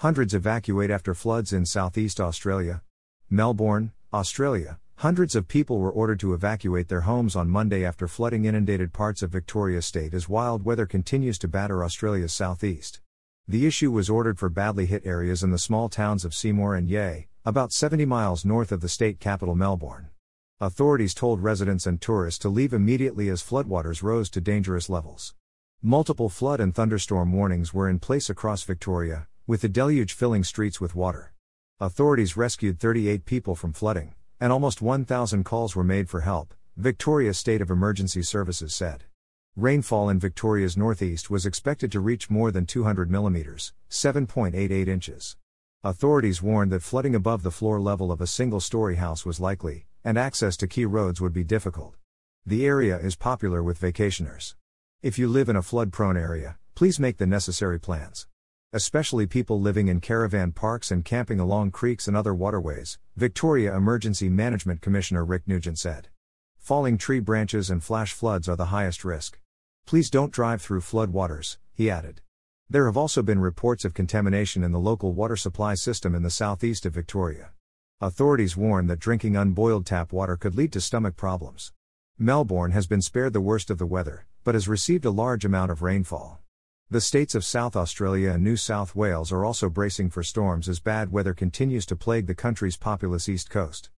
Hundreds evacuate after floods in southeast Australia. Melbourne, Australia. Hundreds of people were ordered to evacuate their homes on Monday after flooding inundated parts of Victoria State as wild weather continues to batter Australia's southeast. The issue was ordered for badly hit areas in the small towns of Seymour and Yea, about 70 miles north of the state capital Melbourne. Authorities told residents and tourists to leave immediately as floodwaters rose to dangerous levels. Multiple flood and thunderstorm warnings were in place across Victoria, with the deluge filling streets with water. Authorities rescued 38 people from flooding, and almost 1,000 calls were made for help, Victoria State of Emergency Services said. Rainfall in Victoria's northeast was expected to reach more than 200 millimeters, 7.88 inches. Authorities warned that flooding above the floor level of a single story house was likely, and access to key roads would be difficult. The area is popular with vacationers. If you live in a flood prone area, please make the necessary plans. Especially people living in caravan parks and camping along creeks and other waterways, Victoria Emergency Management Commissioner Rick Nugent said. Falling tree branches and flash floods are the highest risk. Please don't drive through flood waters, he added. There have also been reports of contamination in the local water supply system in the southeast of Victoria. Authorities warn that drinking unboiled tap water could lead to stomach problems. Melbourne has been spared the worst of the weather, but has received a large amount of rainfall. The states of South Australia and New South Wales are also bracing for storms as bad weather continues to plague the country's populous east coast.